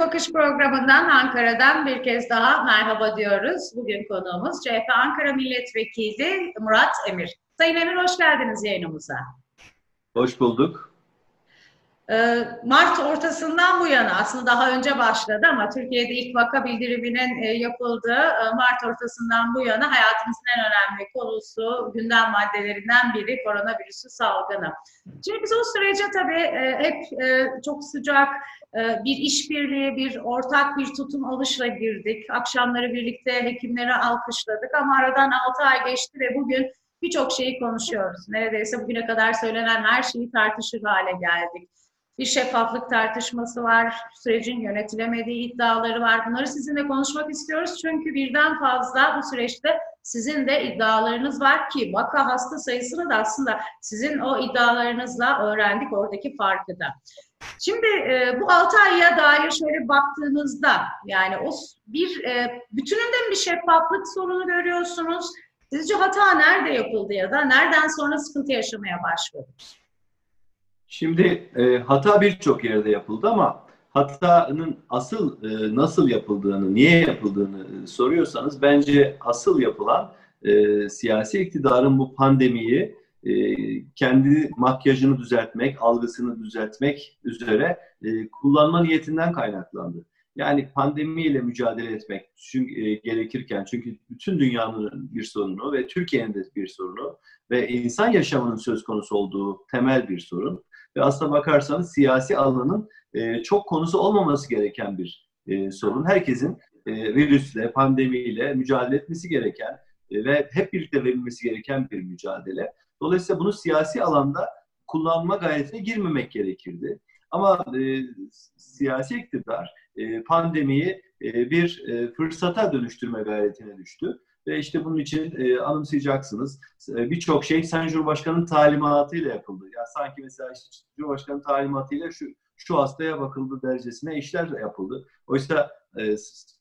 Bakış programından Ankara'dan bir kez daha merhaba diyoruz. Bugün konuğumuz CHP Ankara Milletvekili Murat Emir. Sayın Emir hoş geldiniz yayınımıza. Hoş bulduk. Ee, Mart ortasından bu yana aslında daha önce başladı ama Türkiye'de ilk vaka bildiriminin e, yapıldığı e, Mart ortasından bu yana hayatımızın en önemli konusu, gündem maddelerinden biri koronavirüsü salgını. Şimdi biz o sürece tabii e, hep çok sıcak bir işbirliği, bir ortak bir tutum alışla girdik. Akşamları birlikte hekimleri alkışladık ama aradan 6 ay geçti ve bugün birçok şeyi konuşuyoruz. Neredeyse bugüne kadar söylenen her şeyi tartışır hale geldik bir şeffaflık tartışması var, sürecin yönetilemediği iddiaları var. Bunları sizinle konuşmak istiyoruz çünkü birden fazla bu süreçte sizin de iddialarınız var ki vaka hasta sayısını da aslında sizin o iddialarınızla öğrendik oradaki farkı da. Şimdi e, bu 6 aya dair şöyle baktığınızda yani o bir e, bütününde bir şeffaflık sorunu görüyorsunuz? Sizce hata nerede yapıldı ya da nereden sonra sıkıntı yaşamaya başladınız? Şimdi e, hata birçok yerde yapıldı ama hatanın asıl e, nasıl yapıldığını, niye yapıldığını e, soruyorsanız bence asıl yapılan e, siyasi iktidarın bu pandemiyi e, kendi makyajını düzeltmek, algısını düzeltmek üzere e, kullanma niyetinden kaynaklandı. Yani pandemiyle mücadele etmek çünkü, e, gerekirken çünkü bütün dünyanın bir sorunu ve Türkiye'nin de bir sorunu ve insan yaşamının söz konusu olduğu temel bir sorun ve aslına bakarsanız siyasi alanın e, çok konusu olmaması gereken bir e, sorun. Herkesin e, virüsle, pandemiyle mücadele etmesi gereken e, ve hep birlikte verilmesi gereken bir mücadele. Dolayısıyla bunu siyasi alanda kullanma gayretine girmemek gerekirdi. Ama e, siyasi iktidar e, pandemiyi e, bir e, fırsata dönüştürme gayretine düştü. Ve işte bunun için e, anımsayacaksınız. E, Birçok şey Sayın Cumhurbaşkanı'nın talimatıyla yapıldı. Ya sanki mesela işte Cumhurbaşkanı talimatıyla şu şu hastaya bakıldı derecesine işler de yapıldı. Oysa e,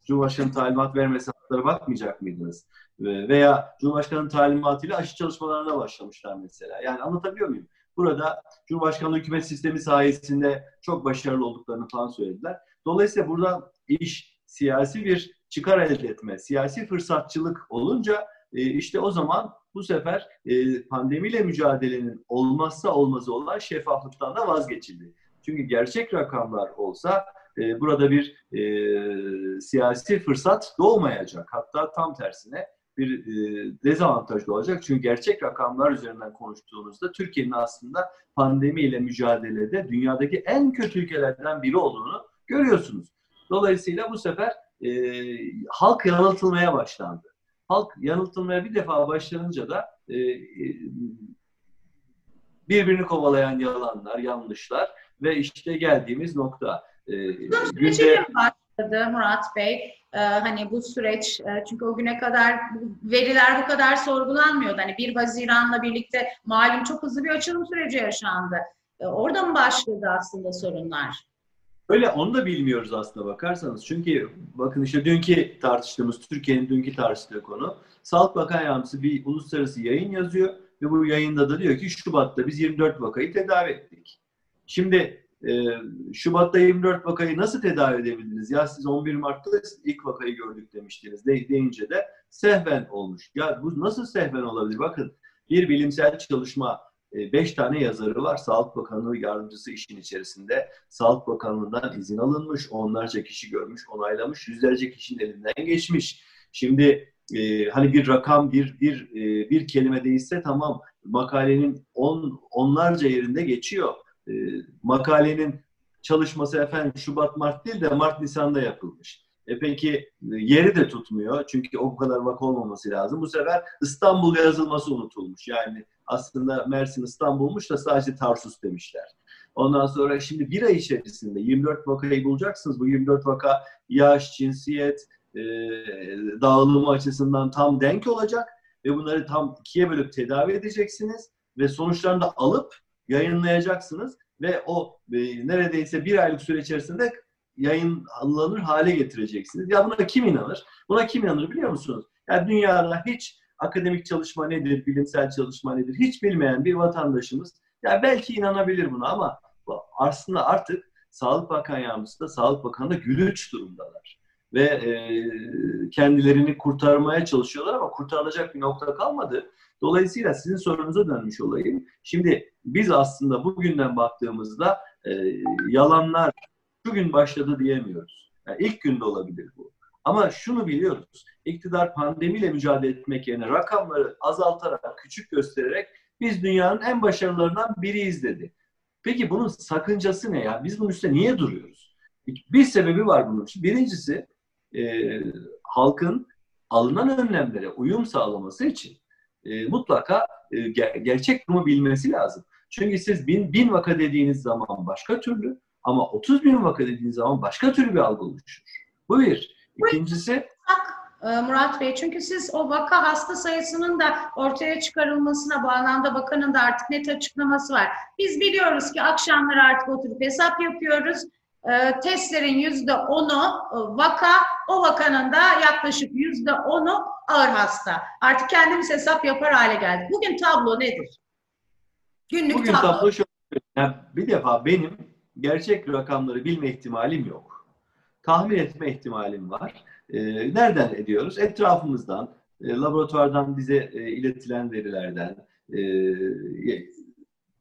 Cumhurbaşkanı talimat vermesi hastalara bakmayacak mıydınız? E, veya Cumhurbaşkanı talimatıyla aşı çalışmalarına başlamışlar mesela. Yani anlatabiliyor muyum? Burada Cumhurbaşkanlığı hükümet sistemi sayesinde çok başarılı olduklarını falan söylediler. Dolayısıyla burada iş siyasi bir çıkar elde etme, siyasi fırsatçılık olunca e, işte o zaman bu sefer e, pandemiyle mücadelenin olmazsa olmazı olan şeffaflıktan da vazgeçildi. Çünkü gerçek rakamlar olsa e, burada bir e, siyasi fırsat doğmayacak. Hatta tam tersine bir e, dezavantajlı olacak. Çünkü gerçek rakamlar üzerinden konuştuğunuzda Türkiye'nin aslında pandemiyle mücadelede dünyadaki en kötü ülkelerden biri olduğunu görüyorsunuz. Dolayısıyla bu sefer e, halk yanıltılmaya başlandı. Halk yanıltılmaya bir defa başlanınca da e, e, birbirini kovalayan yalanlar, yanlışlar ve işte geldiğimiz nokta. E, günde... başladı Murat Bey. Ee, hani bu süreç e, çünkü o güne kadar veriler bu kadar sorgulanmıyordu. Hani 1 Haziran'la birlikte malum çok hızlı bir açılım süreci yaşandı. E, orada mı başladı aslında sorunlar? Öyle onu da bilmiyoruz aslında bakarsanız. Çünkü bakın işte dünkü tartıştığımız, Türkiye'nin dünkü tartıştığı konu Sağlık Bakan Yardımcısı bir uluslararası yayın yazıyor ve bu yayında da diyor ki Şubat'ta biz 24 vakayı tedavi ettik. Şimdi e, Şubat'ta 24 vakayı nasıl tedavi edebildiniz? Ya siz 11 Mart'ta ilk vakayı gördük demiştiniz de, deyince de sehven olmuş. Ya bu nasıl sehven olabilir? Bakın bir bilimsel çalışma e, beş tane yazarı var. Sağlık Bakanlığı yardımcısı işin içerisinde. Sağlık Bakanlığı'ndan izin alınmış, onlarca kişi görmüş, onaylamış, yüzlerce kişinin elinden geçmiş. Şimdi e, hani bir rakam, bir bir e, bir kelime değilse tamam. Makalenin on, onlarca yerinde geçiyor. E, makalenin çalışması efendim Şubat Mart değil de Mart Nisan'da yapılmış. E peki e, yeri de tutmuyor. Çünkü o kadar vaka olmaması lazım. Bu sefer İstanbul yazılması unutulmuş. Yani aslında Mersin İstanbul'muş da sadece Tarsus demişler. Ondan sonra şimdi bir ay içerisinde 24 vakayı bulacaksınız. Bu 24 vaka yaş, cinsiyet, e, dağılımı açısından tam denk olacak ve bunları tam ikiye bölüp tedavi edeceksiniz ve sonuçlarını da alıp yayınlayacaksınız ve o e, neredeyse bir aylık süre içerisinde yayınlanır hale getireceksiniz. Ya buna kim inanır? Buna kim inanır biliyor musunuz? Yani dünyada hiç akademik çalışma nedir, bilimsel çalışma nedir hiç bilmeyen bir vatandaşımız ya belki inanabilir buna ama aslında artık Sağlık Bakan Yardımcısı da Sağlık Bakanı da gülüç durumdalar. Ve e, kendilerini kurtarmaya çalışıyorlar ama kurtarılacak bir nokta kalmadı. Dolayısıyla sizin sorunuza dönmüş olayım. Şimdi biz aslında bugünden baktığımızda e, yalanlar şu gün başladı diyemiyoruz. Yani ilk günde olabilir bu. Ama şunu biliyoruz. İktidar pandemiyle mücadele etmek yerine rakamları azaltarak, küçük göstererek biz dünyanın en başarılarından biriyiz dedi. Peki bunun sakıncası ne ya? Biz bunun üstüne niye duruyoruz? Bir sebebi var bunun için. Birincisi e, halkın alınan önlemlere uyum sağlaması için e, mutlaka e, ger- gerçek durumu bilmesi lazım. Çünkü siz bin, bin vaka dediğiniz zaman başka türlü ama 30 bin vaka dediğiniz zaman başka türlü bir algı oluşur. Bu bir. İkincisi e, Murat Bey çünkü siz o vaka hasta sayısının da ortaya çıkarılmasına bağlamda bakanın da artık net açıklaması var. Biz biliyoruz ki akşamları artık oturup hesap yapıyoruz. E, testlerin yüzde onu vaka, o vakanın da yaklaşık yüzde onu ağır hasta. Artık kendimiz hesap yapar hale geldik. Bugün tablo nedir? Günlük Bugün tablo. tablo şöyle. Yani bir defa benim gerçek rakamları bilme ihtimalim yok. Tahmin etme ihtimalim var. E, nereden ediyoruz? Etrafımızdan, e, laboratuvardan bize e, iletilen verilerden, e,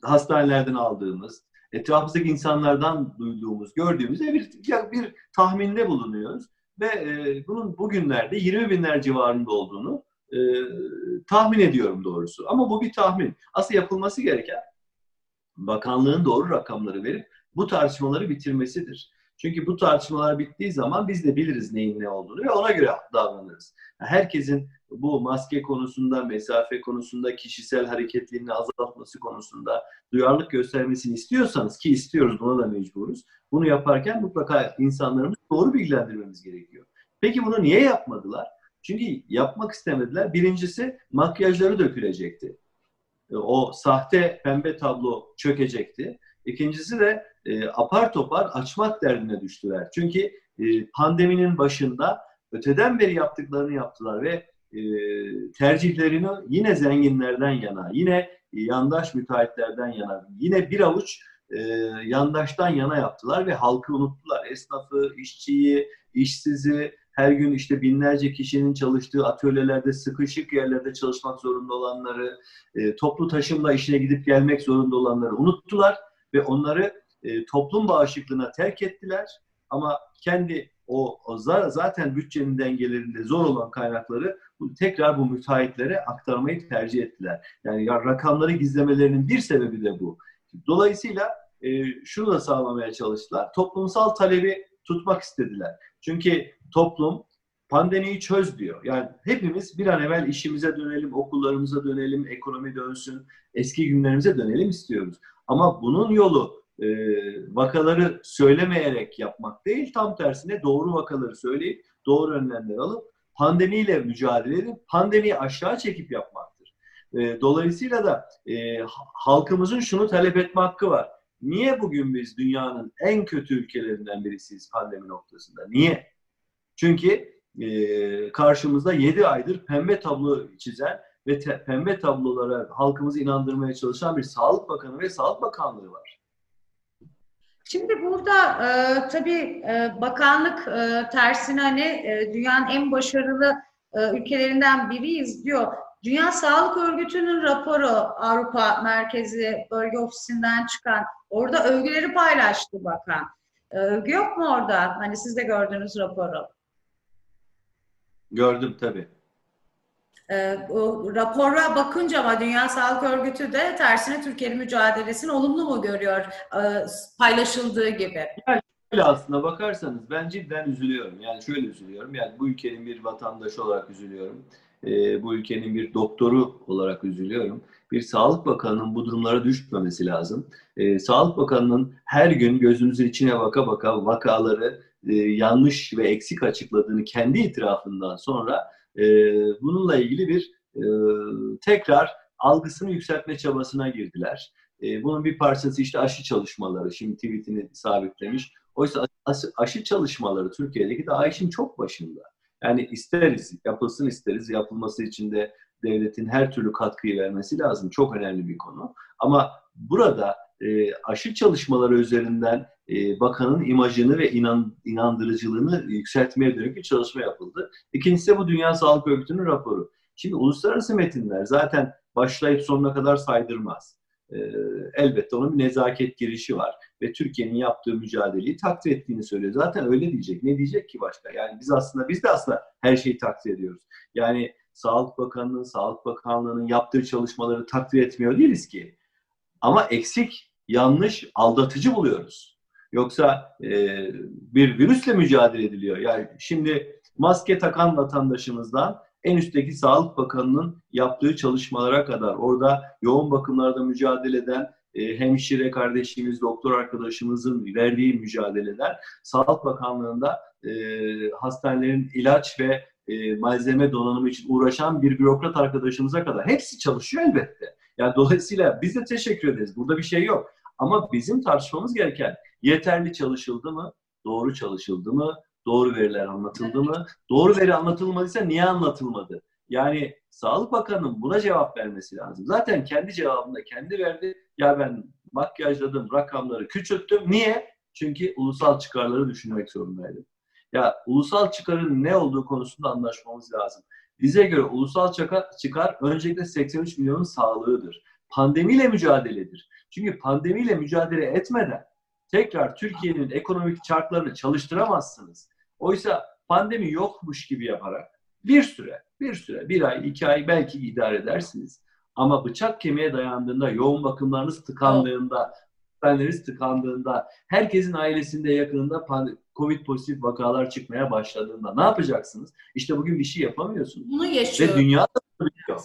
hastanelerden aldığımız, etrafımızdaki insanlardan duyduğumuz, gördüğümüz bir, bir tahminde bulunuyoruz. Ve e, bunun bugünlerde 20 binler civarında olduğunu e, tahmin ediyorum doğrusu. Ama bu bir tahmin. Asıl yapılması gereken bakanlığın doğru rakamları verip bu tartışmaları bitirmesidir. Çünkü bu tartışmalar bittiği zaman biz de biliriz neyin ne olduğunu ve ona göre davranırız. Herkesin bu maske konusunda, mesafe konusunda, kişisel hareketliliğini azaltması konusunda duyarlılık göstermesini istiyorsanız ki istiyoruz buna da mecburuz. Bunu yaparken mutlaka insanlarımızı doğru bilgilendirmemiz gerekiyor. Peki bunu niye yapmadılar? Çünkü yapmak istemediler. Birincisi makyajları dökülecekti. O sahte pembe tablo çökecekti. İkincisi de e, apar topar açmak derdine düştüler. Çünkü e, pandeminin başında öteden beri yaptıklarını yaptılar ve e, tercihlerini yine zenginlerden yana, yine yandaş müteahhitlerden yana, yine bir avuç e, yandaştan yana yaptılar ve halkı unuttular. Esnafı, işçiyi, işsizi, her gün işte binlerce kişinin çalıştığı atölyelerde, sıkışık yerlerde çalışmak zorunda olanları, e, toplu taşımla işine gidip gelmek zorunda olanları unuttular ve onları e, toplum bağışıklığına terk ettiler. Ama kendi o, o zaten bütçenin dengelerinde zor olan kaynakları tekrar bu müteahhitlere aktarmayı tercih ettiler. Yani ya rakamları gizlemelerinin bir sebebi de bu. Dolayısıyla e, şunu da sağlamaya çalıştılar. Toplumsal talebi tutmak istediler. Çünkü toplum pandemiyi çöz diyor. Yani hepimiz bir an evvel işimize dönelim, okullarımıza dönelim, ekonomi dönsün, eski günlerimize dönelim istiyoruz. Ama bunun yolu e, vakaları söylemeyerek yapmak değil, tam tersine doğru vakaları söyleyip doğru önlemler alıp pandemiyle mücadele edip pandemiyi aşağı çekip yapmaktır. E, dolayısıyla da e, halkımızın şunu talep etme hakkı var. Niye bugün biz dünyanın en kötü ülkelerinden birisiyiz pandemi noktasında? Niye? Çünkü e, karşımızda 7 aydır pembe tablo çizen ve te, pembe tablolara halkımızı inandırmaya çalışan bir Sağlık Bakanı ve Sağlık Bakanlığı var. Şimdi burada e, tabii e, bakanlık e, tersine hani e, dünyanın en başarılı e, ülkelerinden biriyiz diyor. Dünya Sağlık Örgütü'nün raporu Avrupa Merkezi Bölge Ofisi'nden çıkan orada övgüleri paylaştı bakan. E, övgü yok mu orada? Hani siz de gördünüz raporu. Gördüm tabii. E, o rapora bakınca ama Dünya Sağlık Örgütü de tersine Türkiye'nin mücadelesini olumlu mu görüyor e, paylaşıldığı gibi? Yani şöyle aslında bakarsanız ben cidden üzülüyorum. Yani şöyle üzülüyorum. Yani bu ülkenin bir vatandaşı olarak üzülüyorum. E, bu ülkenin bir doktoru olarak üzülüyorum. Bir Sağlık Bakanı'nın bu durumlara düşmemesi lazım. E, Sağlık Bakanı'nın her gün gözümüzün içine baka baka vakaları e, yanlış ve eksik açıkladığını kendi itirafından sonra e, bununla ilgili bir e, tekrar algısını yükseltme çabasına girdiler. E, bunun bir parçası işte aşı çalışmaları. Şimdi tweetini sabitlemiş. Oysa aşı, çalışmaları Türkiye'deki daha işin çok başında. Yani isteriz, yapılsın isteriz. Yapılması için de devletin her türlü katkıyı vermesi lazım. Çok önemli bir konu. Ama burada e, aşı çalışmaları üzerinden e, bakanın imajını ve inan, inandırıcılığını yükseltmeye dönük bir çalışma yapıldı. İkincisi bu Dünya Sağlık Örgütü'nün raporu. Şimdi uluslararası metinler zaten başlayıp sonuna kadar saydırmaz. E, elbette onun bir nezaket girişi var ve Türkiye'nin yaptığı mücadeleyi takdir ettiğini söylüyor. Zaten öyle diyecek. Ne diyecek ki başka? Yani biz aslında biz de aslında her şeyi takdir ediyoruz. Yani Sağlık Bakanlığı'nın, Sağlık Bakanlığı'nın yaptığı çalışmaları takdir etmiyor değiliz ki. Ama eksik, yanlış, aldatıcı buluyoruz. Yoksa e, bir virüsle mücadele ediliyor. Yani şimdi maske takan vatandaşımızdan en üstteki Sağlık Bakanı'nın yaptığı çalışmalara kadar orada yoğun bakımlarda mücadele eden e, hemşire kardeşimiz, doktor arkadaşımızın verdiği mücadeleler Sağlık Bakanlığı'nda e, hastanelerin ilaç ve e, malzeme donanımı için uğraşan bir bürokrat arkadaşımıza kadar hepsi çalışıyor elbette. Yani dolayısıyla biz de teşekkür ederiz. Burada bir şey yok. Ama bizim tartışmamız gereken yeterli çalışıldı mı? Doğru çalışıldı mı? Doğru veriler anlatıldı mı? Doğru veri anlatılmadıysa niye anlatılmadı? Yani Sağlık Bakanı'nın buna cevap vermesi lazım. Zaten kendi cevabında kendi verdi. Ya ben makyajladım, rakamları küçülttüm. Niye? Çünkü ulusal çıkarları düşünmek zorundaydım. Ya ulusal çıkarın ne olduğu konusunda anlaşmamız lazım. Bize göre ulusal çıkar öncelikle 83 milyonun sağlığıdır. Pandemiyle mücadeledir. Çünkü pandemiyle mücadele etmeden tekrar Türkiye'nin ekonomik çarklarını çalıştıramazsınız. Oysa pandemi yokmuş gibi yaparak bir süre, bir süre, bir ay, iki ay belki idare edersiniz. Ama bıçak kemiğe dayandığında, yoğun bakımlarınız tıkandığında, hastaneleriniz tıkandığında, herkesin ailesinde yakınında Covid pozitif vakalar çıkmaya başladığında ne yapacaksınız? İşte bugün bir şey yapamıyorsunuz. Bunu yaşıyor. Ve dünya da bunu biliyor.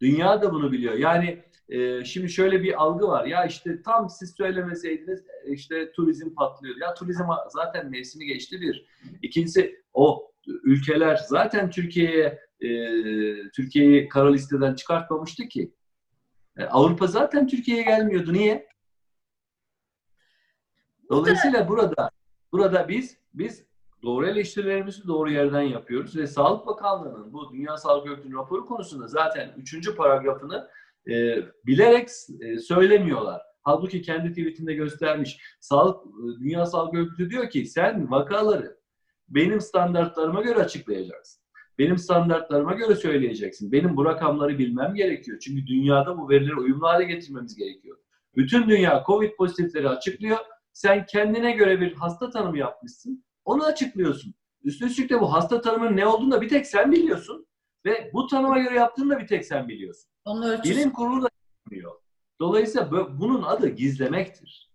Dünya da bunu biliyor. Yani e, şimdi şöyle bir algı var. Ya işte tam siz söylemeseydiniz işte turizm patlıyor. Ya turizm zaten mevsimi geçti bir. İkincisi o ülkeler zaten Türkiye'ye e, Türkiye'yi kara listeden çıkartmamıştı ki. E, Avrupa zaten Türkiye'ye gelmiyordu. Niye? Dolayısıyla burada burada biz biz doğru eleştirilerimizi doğru yerden yapıyoruz ve Sağlık Bakanlığı'nın bu Dünya Sağlık Örgütü'nün raporu konusunda zaten üçüncü paragrafını e, bilerek e, söylemiyorlar. Halbuki kendi tweetinde göstermiş. Sağlık e, Dünya Sağlık Örgütü diyor ki sen vakaları benim standartlarıma göre açıklayacaksın. Benim standartlarıma göre söyleyeceksin. Benim bu rakamları bilmem gerekiyor. Çünkü dünyada bu verileri uyumlu hale getirmemiz gerekiyor. Bütün dünya COVID pozitifleri açıklıyor. Sen kendine göre bir hasta tanımı yapmışsın. Onu açıklıyorsun. Üstelik de bu hasta tanımının ne olduğunu da bir tek sen biliyorsun. Ve bu tanıma göre yaptığını da bir tek sen biliyorsun. Onu Bilim kurulu da bilmiyor. Dolayısıyla bunun adı gizlemektir.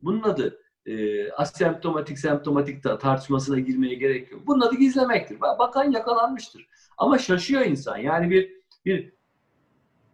Bunun adı e, asemptomatik, semptomatik tartışmasına girmeye gerek yok. Bunun adı gizlemektir. Bakan yakalanmıştır. Ama şaşıyor insan. Yani bir bir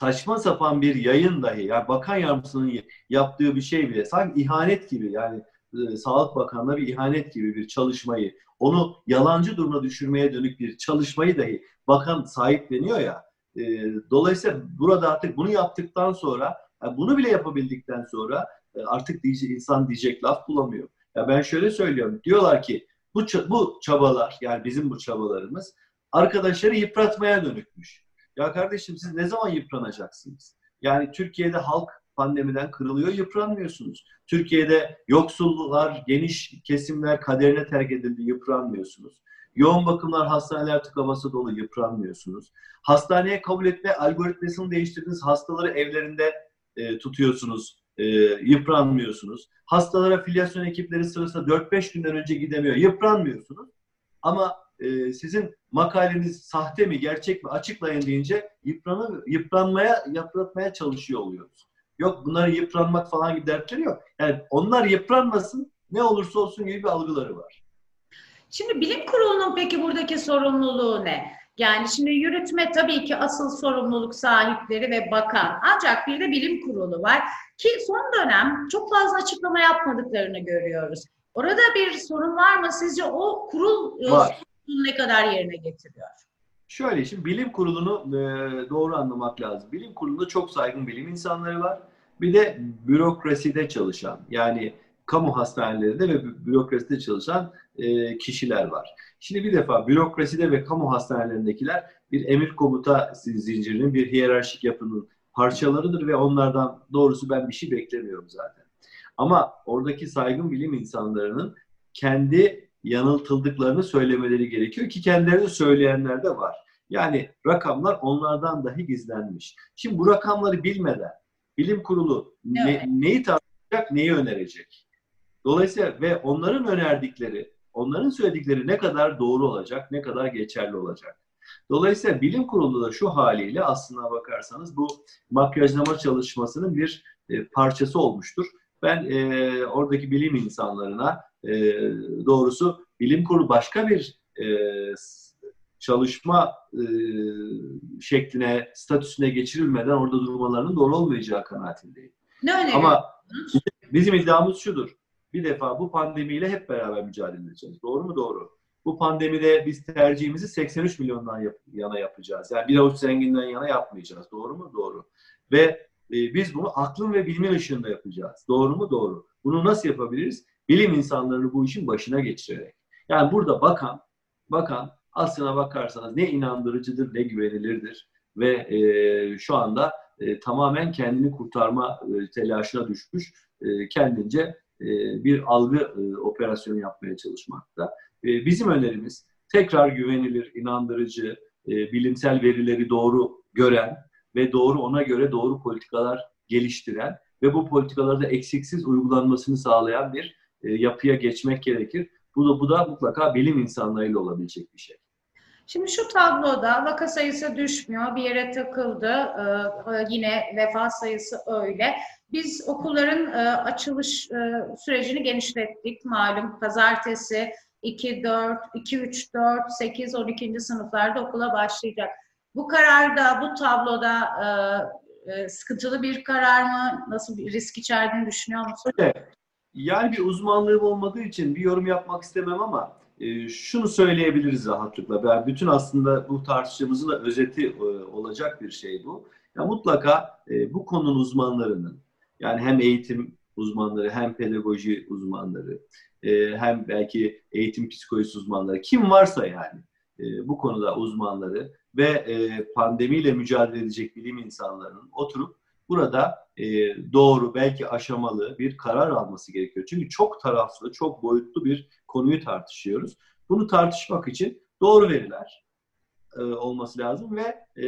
saçma sapan bir yayın dahi, yani bakan yardımcısının yaptığı bir şey bile sanki ihanet gibi yani e, Sağlık Bakanlığı bir ihanet gibi bir çalışmayı, onu yalancı duruma düşürmeye dönük bir çalışmayı dahi bakan sahipleniyor ya. E, dolayısıyla burada artık bunu yaptıktan sonra, yani bunu bile yapabildikten sonra e, artık diyecek, insan diyecek laf bulamıyor. Ya ben şöyle söylüyorum. Diyorlar ki bu bu çabalar yani bizim bu çabalarımız arkadaşları yıpratmaya dönükmüş. Ya kardeşim siz ne zaman yıpranacaksınız? Yani Türkiye'de halk pandemiden kırılıyor, yıpranmıyorsunuz. Türkiye'de yoksullar, geniş kesimler kaderine terk edildi, yıpranmıyorsunuz. Yoğun bakımlar, hastaneler tıkaması dolu, yıpranmıyorsunuz. Hastaneye kabul etme algoritmasını değiştirdiniz, hastaları evlerinde e, tutuyorsunuz, e, yıpranmıyorsunuz. Hastalara filyasyon ekipleri sırasında 4-5 günden önce gidemiyor, yıpranmıyorsunuz. Ama e, sizin makaleniz sahte mi, gerçek mi açıklayın deyince yıpranı, yıpranmaya, yıpratmaya çalışıyor oluyoruz. Yok bunları yıpranmak falan gibi dertleri yok. Yani onlar yıpranmasın ne olursa olsun gibi bir algıları var. Şimdi bilim kurulunun peki buradaki sorumluluğu ne? Yani şimdi yürütme tabii ki asıl sorumluluk sahipleri ve bakan. Ancak bir de bilim kurulu var ki son dönem çok fazla açıklama yapmadıklarını görüyoruz. Orada bir sorun var mı? Sizce o kurul e, var. ne kadar yerine getiriyor? Şöyle şimdi bilim kurulunu e, doğru anlamak lazım. Bilim kurulunda çok saygın bilim insanları var. Bir de bürokraside çalışan yani kamu hastanelerinde ve bürokraside çalışan e, kişiler var. Şimdi bir defa bürokraside ve kamu hastanelerindekiler bir emir komuta zincirinin bir hiyerarşik yapının parçalarıdır ve onlardan doğrusu ben bir şey beklemiyorum zaten. Ama oradaki saygın bilim insanlarının kendi yanıltıldıklarını söylemeleri gerekiyor ki kendilerini söyleyenler de var. Yani rakamlar onlardan dahi gizlenmiş. Şimdi bu rakamları bilmeden bilim kurulu ne, neyi tartışacak, neyi önerecek? Dolayısıyla ve onların önerdikleri, onların söyledikleri ne kadar doğru olacak, ne kadar geçerli olacak? Dolayısıyla bilim kurulu da şu haliyle aslına bakarsanız bu makyajlama çalışmasının bir e, parçası olmuştur. Ben e, oradaki bilim insanlarına e, doğrusu bilim kurulu başka bir e, çalışma e, şekline, statüsüne geçirilmeden orada durmalarının doğru olmayacağı kanaatindeyim. Ne öneriyorsunuz? Ama bizim iddiamız şudur. Bir defa bu pandemiyle hep beraber mücadele edeceğiz. Doğru mu? Doğru. Bu pandemide biz tercihimizi 83 milyondan yap- yana yapacağız. Yani bir avuç zenginden yana yapmayacağız. Doğru mu? Doğru. Ve e, biz bunu aklın ve bilimin ışığında yapacağız. Doğru mu? Doğru. Bunu nasıl yapabiliriz? Bilim insanlarını bu işin başına geçirerek. Yani burada bakan, bakan aslına bakarsanız ne inandırıcıdır ne güvenilirdir ve e, şu anda e, tamamen kendini kurtarma e, telaşına düşmüş e, kendince e, bir algı e, operasyonu yapmaya çalışmakta. E, bizim önerimiz tekrar güvenilir, inandırıcı, e, bilimsel verileri doğru gören ve doğru ona göre doğru politikalar geliştiren ve bu politikalarda eksiksiz uygulanmasını sağlayan bir e, yapıya geçmek gerekir. Bu da, bu da mutlaka bilim insanlarıyla olabilecek bir şey. Şimdi şu tabloda vaka sayısı düşmüyor, bir yere takıldı. Ee, yine vefat sayısı öyle. Biz okulların e, açılış e, sürecini genişlettik. Malum pazartesi 2, 4, 2, 3, 4, 8, 12. sınıflarda okula başlayacak. Bu kararda, bu tabloda e, e, sıkıntılı bir karar mı? Nasıl bir risk içerdiğini düşünüyor musun? Evet. Yani bir uzmanlığım olmadığı için bir yorum yapmak istemem ama e, şunu söyleyebiliriz rahatlıkla. Ben bütün aslında bu tartışmamızın da özeti e, olacak bir şey bu. Ya mutlaka e, bu konunun uzmanlarının yani hem eğitim uzmanları hem pedagoji uzmanları e, hem belki eğitim psikolojisi uzmanları kim varsa yani e, bu konuda uzmanları ve e, pandemiyle mücadele edecek bilim insanlarının oturup burada e, doğru belki aşamalı bir karar alması gerekiyor. Çünkü çok taraflı, çok boyutlu bir konuyu tartışıyoruz. Bunu tartışmak için doğru veriler e, olması lazım ve e,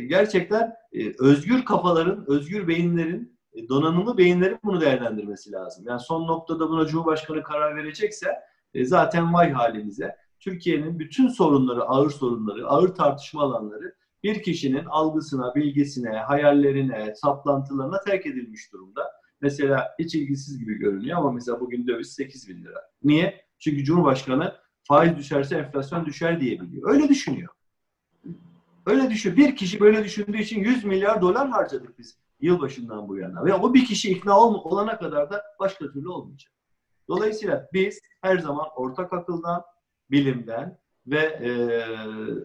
gerçekten e, özgür kafaların, özgür beyinlerin, e, donanımlı beyinlerin bunu değerlendirmesi lazım. Yani son noktada buna Cumhurbaşkanı karar verecekse e, zaten vay halimize. Türkiye'nin bütün sorunları, ağır sorunları, ağır tartışma alanları bir kişinin algısına, bilgisine, hayallerine, saplantılarına terk edilmiş durumda. Mesela hiç ilgisiz gibi görünüyor ama mesela bugün döviz 8 bin lira. Niye? Çünkü Cumhurbaşkanı faiz düşerse enflasyon düşer diye biliyor. Öyle düşünüyor. Öyle düşün. Bir kişi böyle düşündüğü için 100 milyar dolar harcadık biz yılbaşından bu yana. Ve o bir kişi ikna ol olana kadar da başka türlü olmayacak. Dolayısıyla biz her zaman ortak akıldan, bilimden ve e,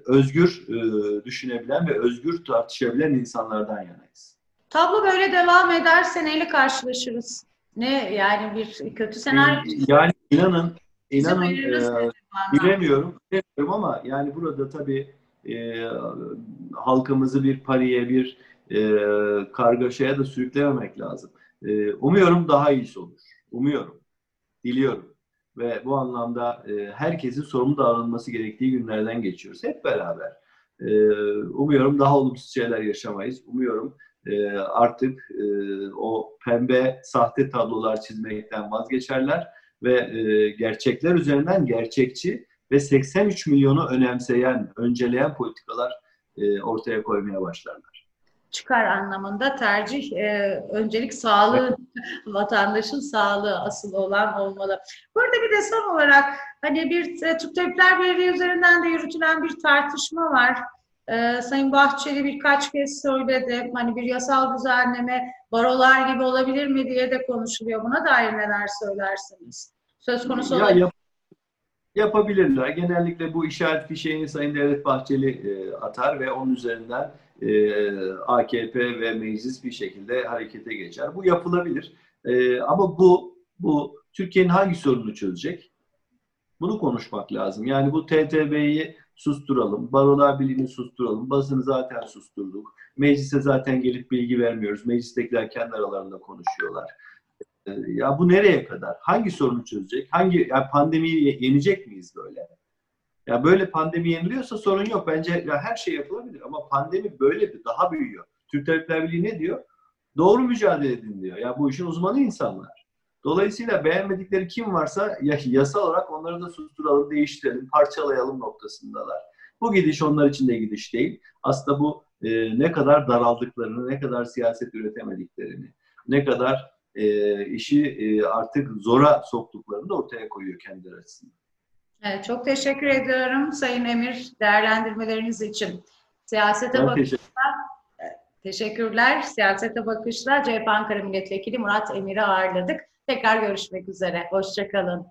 özgür e, düşünebilen ve özgür tartışabilen insanlardan yanayız. Tablo böyle devam ederse neyle karşılaşırız? Ne yani bir kötü senaryo? Yani inanın, inanın e, bilemiyorum, bilemiyorum ama yani burada tabii e, halkımızı bir paniğe, bir e, kargaşaya da sürüklememek lazım. E, umuyorum daha iyisi olur. Umuyorum. Diliyorum. Ve bu anlamda e, herkesin sorumlu davranılması gerektiği günlerden geçiyoruz. Hep beraber. E, umuyorum daha olumsuz şeyler yaşamayız. Umuyorum e, artık e, o pembe sahte tablolar çizmekten vazgeçerler ve e, gerçekler üzerinden gerçekçi ve 83 milyonu önemseyen, önceleyen politikalar e, ortaya koymaya başlarlar. Çıkar anlamında tercih, e, öncelik sağlığı, vatandaşın sağlığı asıl olan olmalı. Burada bir de son olarak hani bir e, Türk Tabipler Birliği üzerinden de yürütülen bir tartışma var. E, Sayın Bahçeli birkaç kez söyledi. Hani bir yasal düzenleme barolar gibi olabilir mi diye de konuşuluyor. Buna dair neler söylersiniz? Söz konusu ya, olabilir. Yap, yapabilirler. Genellikle bu işaret fişeğini Sayın Devlet Bahçeli e, atar ve onun üzerinden AKP ve meclis bir şekilde harekete geçer. Bu yapılabilir. E, ama bu bu Türkiye'nin hangi sorununu çözecek? Bunu konuşmak lazım. Yani bu TTB'yi susturalım, barolar birliğini susturalım, basını zaten susturduk, meclise zaten gelip bilgi vermiyoruz, meclistekiler kendi aralarında konuşuyorlar. ya bu nereye kadar? Hangi sorunu çözecek? Hangi yani pandemiyi yenecek miyiz böyle? Ya böyle pandemi yeniliyorsa sorun yok. Bence ya her şey yapılabilir ama pandemi böyle bir daha büyüyor. Türk Tabipler Birliği ne diyor? Doğru mücadele edin diyor. Ya bu işin uzmanı insanlar. Dolayısıyla beğenmedikleri kim varsa ya, yasa olarak onları da susturalım, değiştirelim, parçalayalım noktasındalar. Bu gidiş onlar için de gidiş değil. Aslında bu e, ne kadar daraldıklarını, ne kadar siyaset üretemediklerini, ne kadar e, işi e, artık zora soktuklarını da ortaya koyuyor kendileri açısından. Evet, çok teşekkür ediyorum Sayın Emir değerlendirmeleriniz için. Siyasete Ben bak teşekkür teşekkürler. Siyasete bakışla CHP Ankara Milletvekili Murat Emir'i ağırladık. Tekrar görüşmek üzere. Hoşçakalın.